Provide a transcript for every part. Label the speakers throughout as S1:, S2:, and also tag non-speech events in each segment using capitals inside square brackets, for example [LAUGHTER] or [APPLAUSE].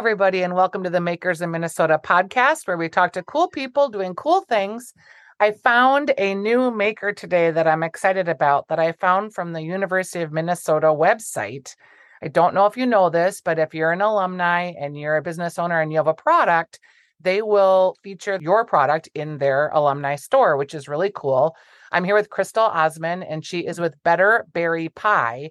S1: everybody, and welcome to the Makers in Minnesota podcast, where we talk to cool people doing cool things. I found a new maker today that I'm excited about that I found from the University of Minnesota website. I don't know if you know this, but if you're an alumni and you're a business owner and you have a product, they will feature your product in their alumni store, which is really cool. I'm here with Crystal Osman, and she is with Better Berry Pie.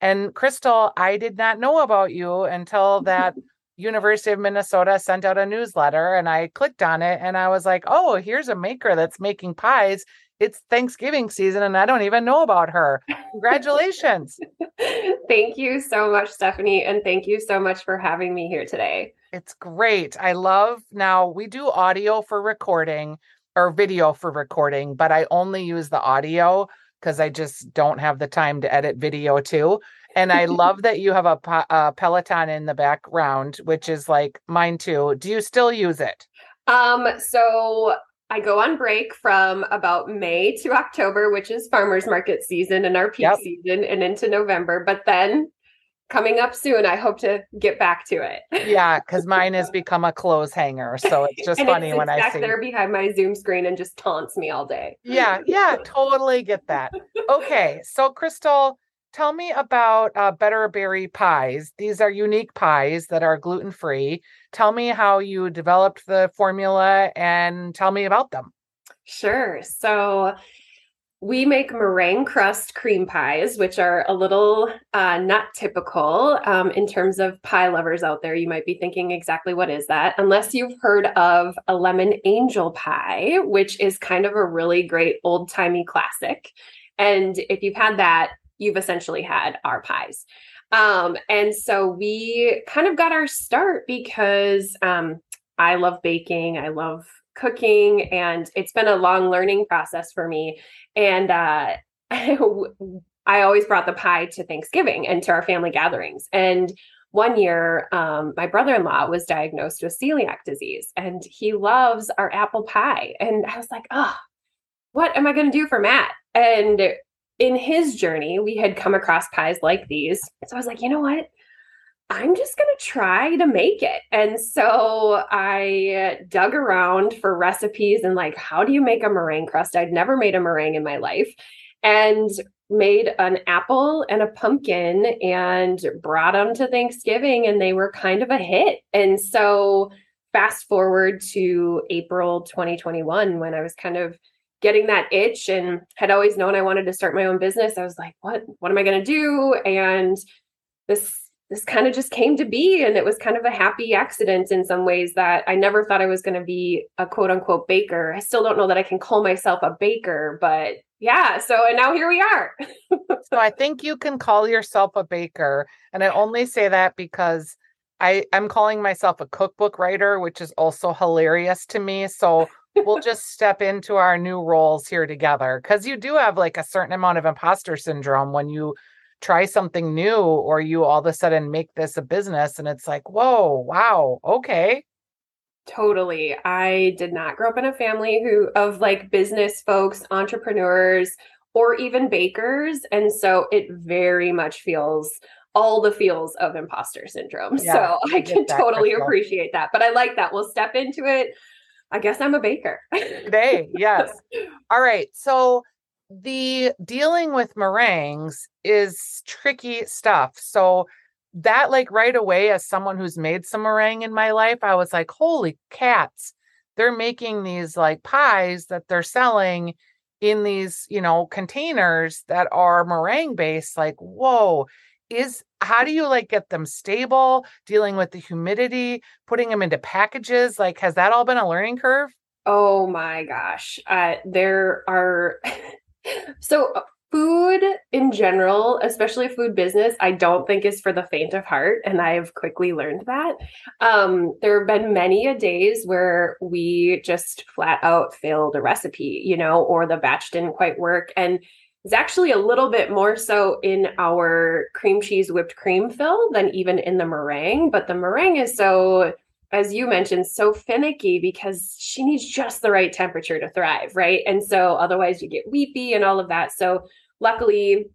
S1: And Crystal, I did not know about you until that [LAUGHS] University of Minnesota sent out a newsletter and I clicked on it and I was like, oh, here's a maker that's making pies. It's Thanksgiving season and I don't even know about her. Congratulations. [LAUGHS]
S2: thank you so much, Stephanie. And thank you so much for having me here today.
S1: It's great. I love now we do audio for recording or video for recording, but I only use the audio because I just don't have the time to edit video too. And I love that you have a, a, Peloton in the background, which is like mine too. Do you still use it?
S2: Um, so I go on break from about May to October, which is farmers market season and our peak yep. season, and into November. But then coming up soon. I hope to get back to it.
S1: yeah, because [LAUGHS] mine has become a clothes hanger. So it's just [LAUGHS] funny when I see
S2: there behind my Zoom screen and just taunts me all day.
S1: yeah, yeah, [LAUGHS] totally get that. Okay, so Crystal, tell me about uh, Better Berry pies. These are unique pies that are gluten free. Tell me how you developed the formula and tell me about them.
S2: Sure. So we make meringue crust cream pies, which are a little uh, not typical um, in terms of pie lovers out there. You might be thinking exactly what is that, unless you've heard of a lemon angel pie, which is kind of a really great old timey classic. And if you've had that, you've essentially had our pies. Um, and so we kind of got our start because um, I love baking. I love cooking and it's been a long learning process for me and uh, [LAUGHS] I always brought the pie to Thanksgiving and to our family gatherings. And one year, um, my brother in law was diagnosed with celiac disease and he loves our apple pie. And I was like, oh, what am I going to do for Matt? And in his journey, we had come across pies like these. So I was like, you know what? I'm just going to try to make it. And so I dug around for recipes and like, how do you make a meringue crust? I'd never made a meringue in my life and made an apple and a pumpkin and brought them to Thanksgiving and they were kind of a hit. And so fast forward to April 2021 when I was kind of getting that itch and had always known I wanted to start my own business. I was like, what what am I going to do? And this this kind of just came to be and it was kind of a happy accident in some ways that I never thought I was going to be a quote unquote baker. I still don't know that I can call myself a baker, but yeah, so and now here we are.
S1: so I think you can call yourself a baker and I only say that because I I'm calling myself a cookbook writer, which is also hilarious to me. So we'll just step into our new roles here together cuz you do have like a certain amount of imposter syndrome when you try something new or you all of a sudden make this a business and it's like whoa wow okay.
S2: Totally i did not grow up in a family who of like business folks entrepreneurs or even bakers and so it very much feels all the feels of imposter syndrome yeah, so [LAUGHS] i, I can totally appreciate that but i like that we'll step into it i guess i'm a baker
S1: today [LAUGHS] yes all right so the dealing with meringues is tricky stuff. So that like right away as someone who's made some meringue in my life, I was like, holy cats. They're making these like pies that they're selling in these, you know, containers that are meringue based. Like, whoa, is how do you like get them stable, dealing with the humidity, putting them into packages? Like, has that all been a learning curve?
S2: Oh my gosh. Uh, there are [LAUGHS] so uh, food in general especially food business i don't think is for the faint of heart and i've quickly learned that um, there have been many a days where we just flat out failed a recipe you know or the batch didn't quite work and it's actually a little bit more so in our cream cheese whipped cream fill than even in the meringue but the meringue is so as you mentioned, so finicky because she needs just the right temperature to thrive, right? And so otherwise you get weepy and all of that. So luckily,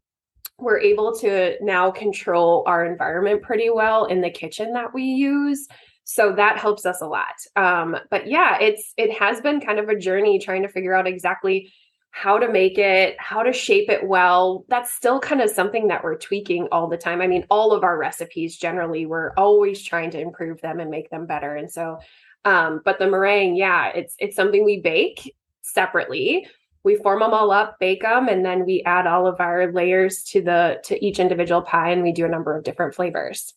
S2: we're able to now control our environment pretty well in the kitchen that we use. So that helps us a lot. Um, but yeah, it's it has been kind of a journey trying to figure out exactly how to make it, how to shape it well. That's still kind of something that we're tweaking all the time. I mean, all of our recipes generally, we're always trying to improve them and make them better. And so, um, but the meringue, yeah, it's it's something we bake separately. We form them all up, bake them, and then we add all of our layers to the to each individual pie, and we do a number of different flavors.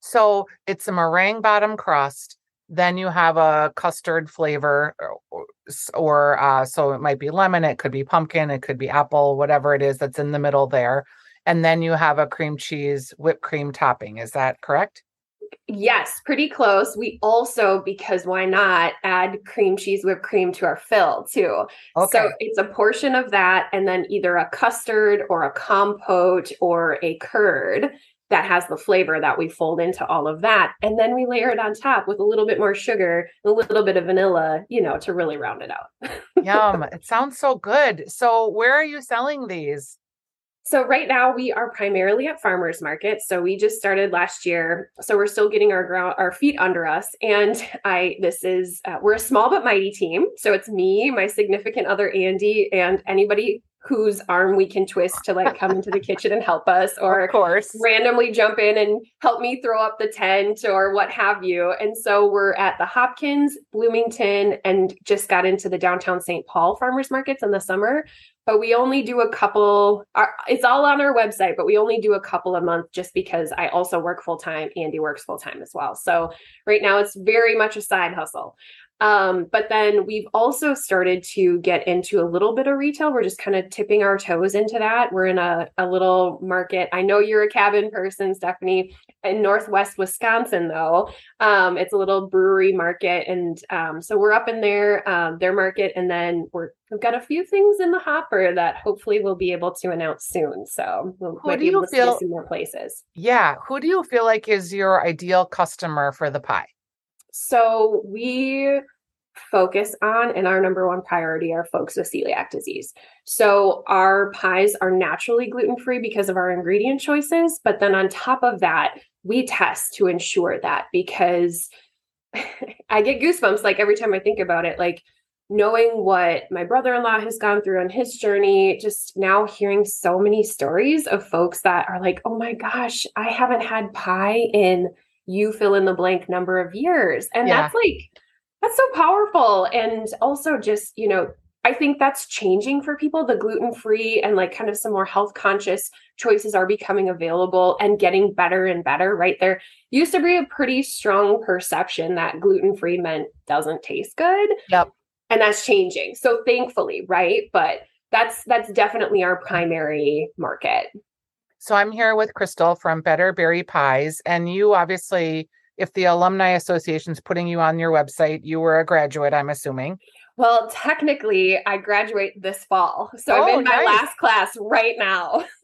S1: So it's a meringue bottom crust. Then you have a custard flavor, or, or uh, so it might be lemon, it could be pumpkin, it could be apple, whatever it is that's in the middle there. And then you have a cream cheese whipped cream topping. Is that correct?
S2: Yes, pretty close. We also, because why not, add cream cheese whipped cream to our fill too. Okay. So it's a portion of that, and then either a custard or a compote or a curd that has the flavor that we fold into all of that. And then we layer it on top with a little bit more sugar, a little bit of vanilla, you know, to really round it out. [LAUGHS]
S1: Yum. It sounds so good. So, where are you selling these?
S2: So right now we are primarily at farmers markets. So we just started last year. So we're still getting our ground our feet under us. And I this is uh, we're a small but mighty team. So it's me, my significant other Andy, and anybody whose arm we can twist to like come into the kitchen and help us or
S1: of course.
S2: randomly jump in and help me throw up the tent or what have you. And so we're at the hopkins bloomington and just got into the downtown st paul farmers markets in the summer. But we only do a couple our, it's all on our website but we only do a couple a month just because i also work full time andy works full time as well. So right now it's very much a side hustle um, but then we've also started to get into a little bit of retail. We're just kind of tipping our toes into that. We're in a, a little market. I know you're a cabin person, Stephanie, in Northwest Wisconsin, though. Um, it's a little brewery market. And um, so we're up in there, um, their market. And then we're, we've got a few things in the hopper that hopefully we'll be able to announce soon. So we'll
S1: who do you feel,
S2: some more places.
S1: Yeah. Who do you feel like is your ideal customer for the pie?
S2: So we focus on and our number one priority are folks with celiac disease. So our pies are naturally gluten-free because of our ingredient choices, but then on top of that, we test to ensure that because [LAUGHS] I get goosebumps like every time I think about it like knowing what my brother-in-law has gone through on his journey just now hearing so many stories of folks that are like oh my gosh i haven't had pie in you fill in the blank number of years. And yeah. that's like, that's so powerful. And also just, you know, I think that's changing for people. The gluten free and like kind of some more health conscious choices are becoming available and getting better and better, right? There used to be a pretty strong perception that gluten free meant doesn't taste good.
S1: Yep.
S2: And that's changing. So thankfully, right? But that's that's definitely our primary market.
S1: So I'm here with Crystal from Better Berry Pies. And you obviously, if the Alumni Association is putting you on your website, you were a graduate, I'm assuming.
S2: Well, technically, I graduate this fall. So oh, I'm in my nice. last class right now. [LAUGHS]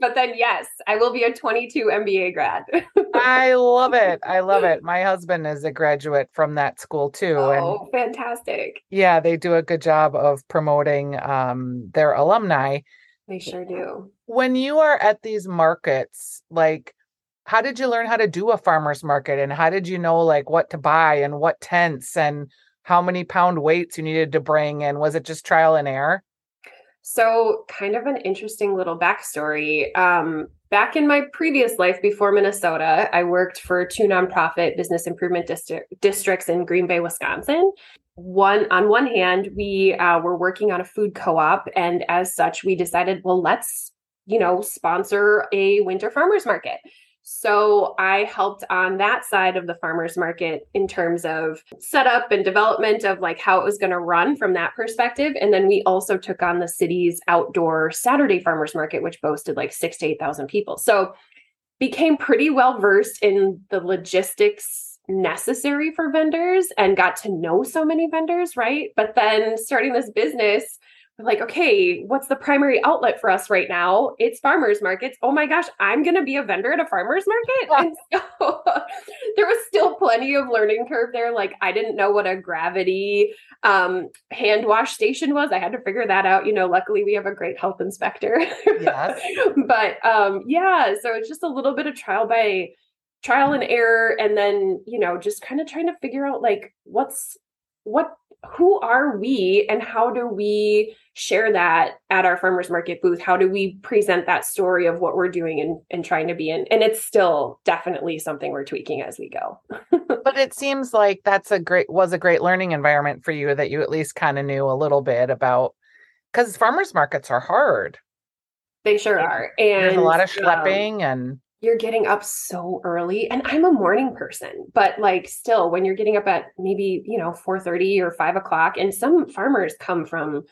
S2: but then, yes, I will be a 22 MBA grad. [LAUGHS]
S1: I love it. I love it. My husband is a graduate from that school too.
S2: Oh, and fantastic.
S1: Yeah, they do a good job of promoting um, their alumni.
S2: They sure do.
S1: When you are at these markets, like how did you learn how to do a farmer's market and how did you know like what to buy and what tents and how many pound weights you needed to bring and was it just trial and error?
S2: So, kind of an interesting little backstory. Um, back in my previous life before Minnesota, I worked for two nonprofit business improvement district, districts in Green Bay, Wisconsin one on one hand we uh, were working on a food co-op and as such we decided well let's you know sponsor a winter farmers market. So i helped on that side of the farmers market in terms of setup and development of like how it was going to run from that perspective. And then we also took on the city's outdoor saturday farmers market which boasted like six to eight thousand people. So became pretty well versed in the logistics necessary for vendors and got to know so many vendors, right? But then starting this business, like, okay, what's the primary outlet for us right now? It's farmers markets. Oh my gosh, I'm going to be a vendor at a farmers market. and so [LAUGHS] there was still plenty of learning curve there. Like, I didn't know what a gravity um, hand wash station was. I had to figure that out. You know, luckily we have a great health inspector. Yes. [LAUGHS] but um, yeah, so it's just a little bit of trial by trial and error and then you know just kind of trying to figure out like what's what who are we and how do we share that at our farmers market booth? How do we present that story of what we're doing and, and trying to be in? And it's still definitely something we're tweaking as we go. [LAUGHS]
S1: But it seems like that's a great was a great learning environment for you that you at least kind of knew a little bit about because farmers markets are hard.
S2: They sure are and
S1: there's a lot of schlepping um, and
S2: you're getting up so early and i'm a morning person but like still when you're getting up at maybe you know 4.30 or 5 o'clock and some farmers come from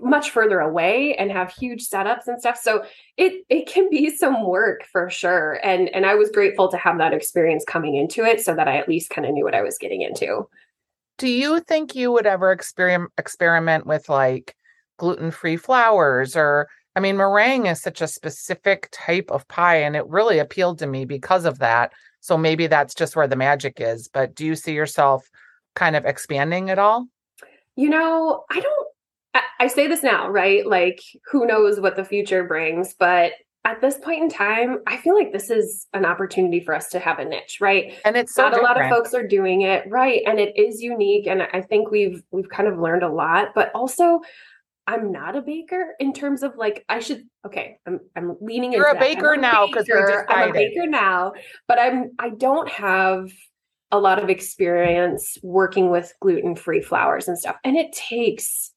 S2: much further away and have huge setups and stuff so it it can be some work for sure and and i was grateful to have that experience coming into it so that i at least kind of knew what i was getting into.
S1: Do you think you would ever experiment experiment with like gluten-free flours or I mean, meringue is such a specific type of pie, and it really appealed to me because of that. So maybe that's just where the magic is. But do you see yourself kind of expanding at all?
S2: You know, I don't, I, I say this now, right? Like, who knows what the future brings, but at this point in time, I feel like this is an opportunity for us to have a niche, right?
S1: And it's so
S2: not
S1: different.
S2: a lot of folks are doing it, right? And it is unique, and I think we've we've kind of learned a lot. But also, I'm not a baker in terms of like I should okay I'm I'm leaning
S1: You're a baker now because
S2: I'm a baker now but I'm I don't have a lot of experience working with gluten-free flours and stuff and it takes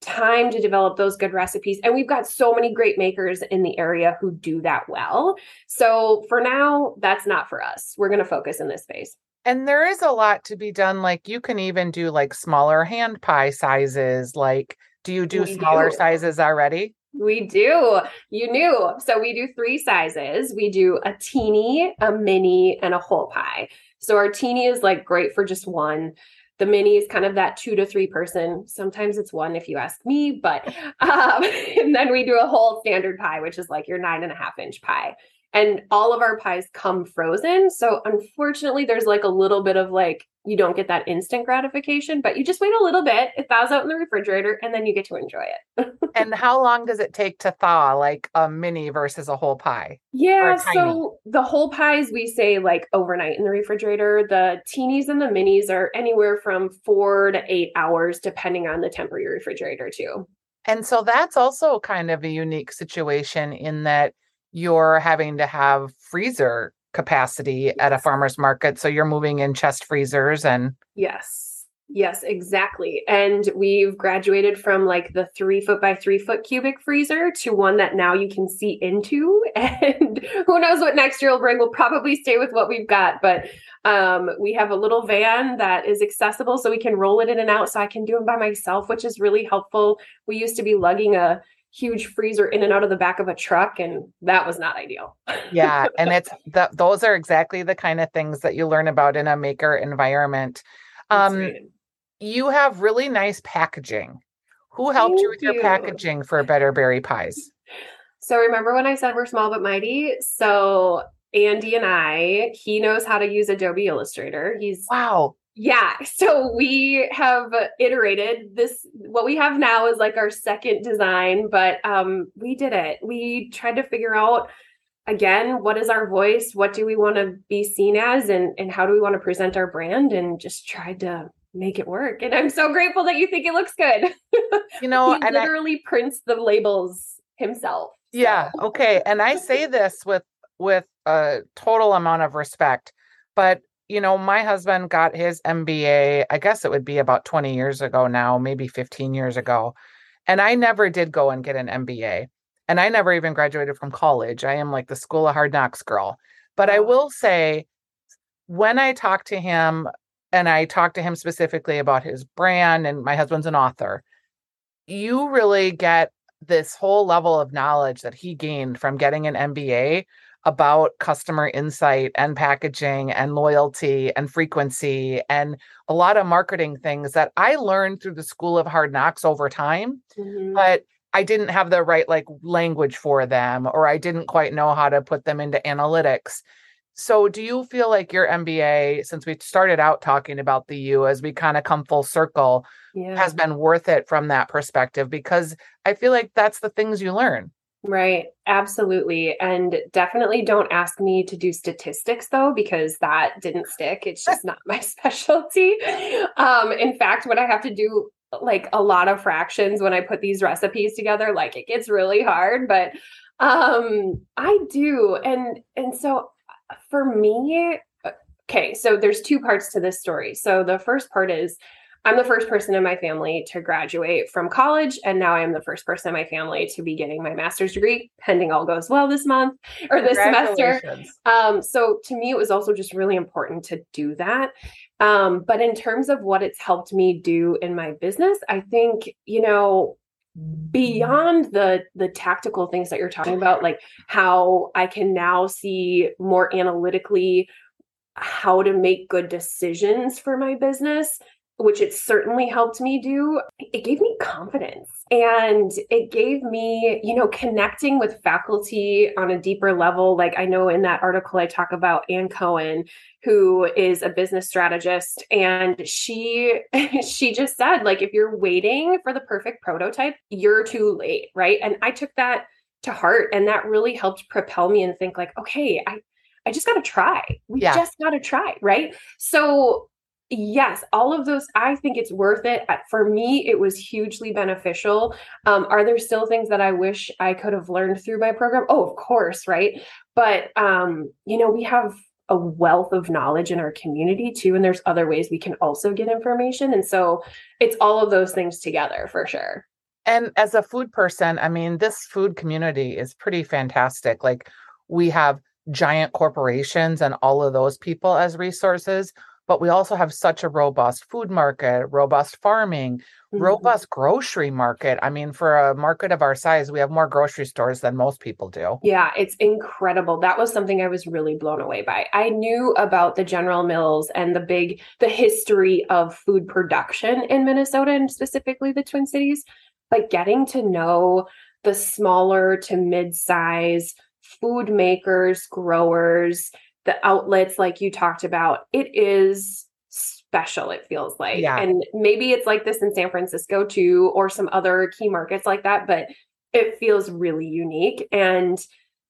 S2: time to develop those good recipes and we've got so many great makers in the area who do that well. So for now that's not for us. We're going to focus in this space.
S1: And there is a lot to be done like you can even do like smaller hand pie sizes like do you do we smaller do. sizes already?
S2: We do. You knew. So we do three sizes. We do a teeny, a mini, and a whole pie. So our teeny is like great for just one. The mini is kind of that two to three person. Sometimes it's one if you ask me, but [LAUGHS] um, and then we do a whole standard pie, which is like your nine and a half inch pie and all of our pies come frozen. So unfortunately there's like a little bit of like you don't get that instant gratification but you just wait a little bit it thaws out in the refrigerator and then you get to enjoy it. [LAUGHS]
S1: And how long does it take to thaw like a mini versus a whole pie?
S2: Yeah so the whole pies we say like overnight in the refrigerator. The teenies and the minis are anywhere from four to eight hours depending on the temp of your refrigerator too.
S1: And so that's also kind of a unique situation in that you're having to have freezer capacity at a farmer's market. So you're moving in chest freezers and.
S2: Yes. Yes, exactly. And we've graduated from like the three foot by three foot cubic freezer to one that now you can see into. [LAUGHS] And who knows what next year will bring. We'll probably stay with what we've got. But um, we have a little van that is accessible so we can roll it in and out. So I can do them by myself, which is really helpful. We used to be lugging a huge freezer in and out of the back of a truck and that was not ideal.
S1: Yeah [LAUGHS] and it's the, those are exactly the kind of things that you learn about in a maker environment. Um you have really nice packaging. Who helped Thank you with you. your packaging for better berry pies?
S2: So remember when i said we're small but mighty so andy and i he knows how to use adobe illustrator. He's
S1: wow
S2: yeah. So we have iterated this. What we have now is like our second design, but um, we did it. We tried to figure out again what is our voice, what do we want to be seen as, and and how do we want to present our brand, and just tried to make it work. And I'm so grateful that you think it looks good.
S1: You know, [LAUGHS]
S2: he literally I, prints the labels himself.
S1: So. Yeah. Okay. And I say this with with a total amount of respect, but you know, my husband got his MBA, I guess it would be about 20 years ago now, maybe 15 years ago. And I never did go and get an MBA. And I never even graduated from college. I am like the school of hard knocks girl. But I will say, when I talk to him, and I talk to him specifically about his brand, and my husband's an author, you really get this whole level of knowledge that he gained from getting an MBA about customer insight and packaging and loyalty and frequency and a lot of marketing things that I learned through the school of hard knocks over time. Mm-hmm. But I didn't have the right like language for them or I didn't quite know how to put them into analytics. So do you feel like your MBA since we started out talking about the U as we kind of come full circle yeah. has been worth it from that perspective because I feel like that's the things you learn.
S2: Right. Absolutely. And definitely don't ask me to do statistics though, because that didn't stick. It's just not [LAUGHS] my specialty. Um, in fact, when I have to do like a lot of fractions when I put these recipes together, like it gets really hard, but um I do. And and so for me, okay, so there's two parts to this story. So the first part is I'm the first person in my family to graduate from college, and now I am the first person in my family to be getting my master's degree, pending all goes well this month or this semester. Um, so to me, it was also just really important to do that. Um, but in terms of what it's helped me do in my business, I think you know beyond the the tactical things that you're talking about like how i can now see more analytically how to make good decisions for my business which it certainly helped me do, it gave me confidence and it gave me, you know, connecting with faculty on a deeper level. Like I know in that article, I talk about Ann Cohen, who is a business strategist and she [LAUGHS] she just said like if you're waiting for the perfect prototype you're too late right and i took that to heart and that really helped propel me and think like okay i i just got to try we yeah. just got to try right so yes all of those i think it's worth it. For me it was hugely beneficial. Um, are there still things that i wish i could have learned through my program? Oh of course right? But um, you know we have a wealth of knowledge in our community too and there's other ways we can also get information and so it's all of those things together for sure.
S1: And as a food person i mean this food community is pretty fantastic. Like we have giant corporations and all of those people as resources but we also have such a robust food market, robust farming, mm-hmm. robust grocery market. I mean, for a market of our size, we have more grocery stores than most people do.
S2: Yeah, it's incredible. That was something I was really blown away by. I knew about the General Mills and the big the history of food production in Minnesota and specifically the Twin Cities, but getting to know the smaller to mid-size food makers, growers, the outlets like you talked about, it is special, it feels like. Yeah. And maybe it's like this in San Francisco too, or some other key markets like that, but it feels really unique. And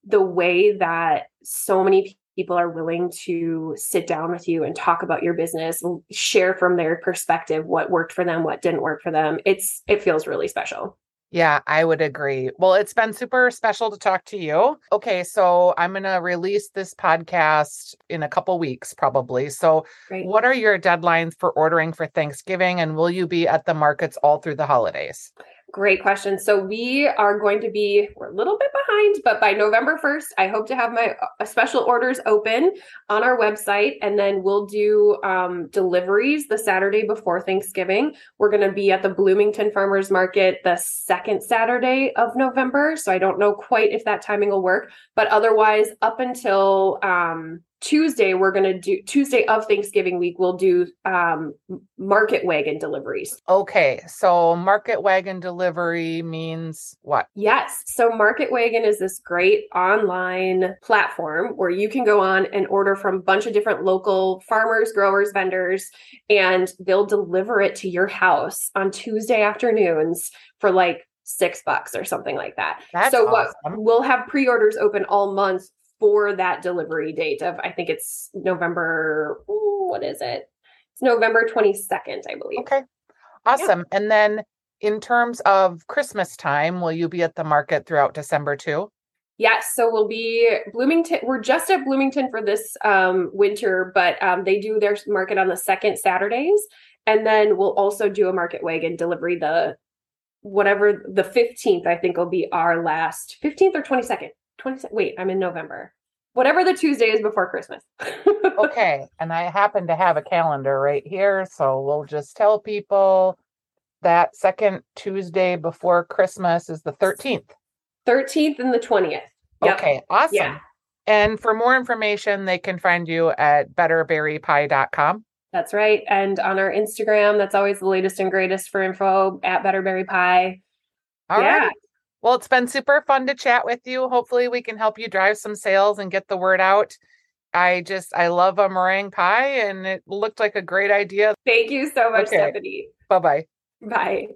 S2: the way that so many people are willing to sit down with you and talk about your business share from their perspective what worked for them what didn't work for them it's it feels really special
S1: yeah, I would agree. Well, it's been super special to talk to you. Okay, so I'm going to release this podcast in a couple weeks probably. So, Great. what are your deadlines for ordering for Thanksgiving and will you be at the markets all through the holidays?
S2: Great question. So we are going to be we're a little bit behind, but by November 1st, I hope to have my uh, special orders open on our website and then we'll do um, deliveries the Saturday before Thanksgiving. We're going to be at the Bloomington Farmers Market the second Saturday of November, so I don't know quite if that timing will work, but otherwise up until um, Tuesday, we're going to do Tuesday of Thanksgiving week, we'll do um, market wagon deliveries.
S1: Okay. So, market wagon delivery means what?
S2: Yes. So, market wagon is this great online platform where you can go on and order from a bunch of different local farmers, growers, vendors, and they'll deliver it to your house on Tuesday afternoons for like six bucks or something like that. That's so awesome. what we'll have pre-orders open all month for that delivery date of I think it's November. What is it? It's November 22nd, I believe.
S1: Okay. Awesome. Yeah. And then in terms of Christmas time, will you be at the market throughout December too?
S2: Yes, so we'll be Bloomington. We're just at Bloomington for this um, winter, but um, they do their market on the second Saturdays, and then we'll also do a market wagon delivery the whatever the fifteenth. I think will be our last fifteenth or twenty second. 20 wait i'm in november whatever the tuesday is before christmas [LAUGHS]
S1: okay and i happen to have a calendar right here so we'll just tell people that second tuesday before christmas is the 13th
S2: 13th and the 20th
S1: yep. okay awesome yeah. and for more information they can find you at betterberrypie.com
S2: that's right and on our instagram that's always the latest and greatest for info at betterberrypie
S1: all yeah. right. Well, it's been super fun to chat with you. Hopefully, we can help you drive some sales and get the word out. I just, I love a meringue pie and it looked like a great idea.
S2: Thank you so much, okay. Stephanie.
S1: Bye-bye.
S2: Bye.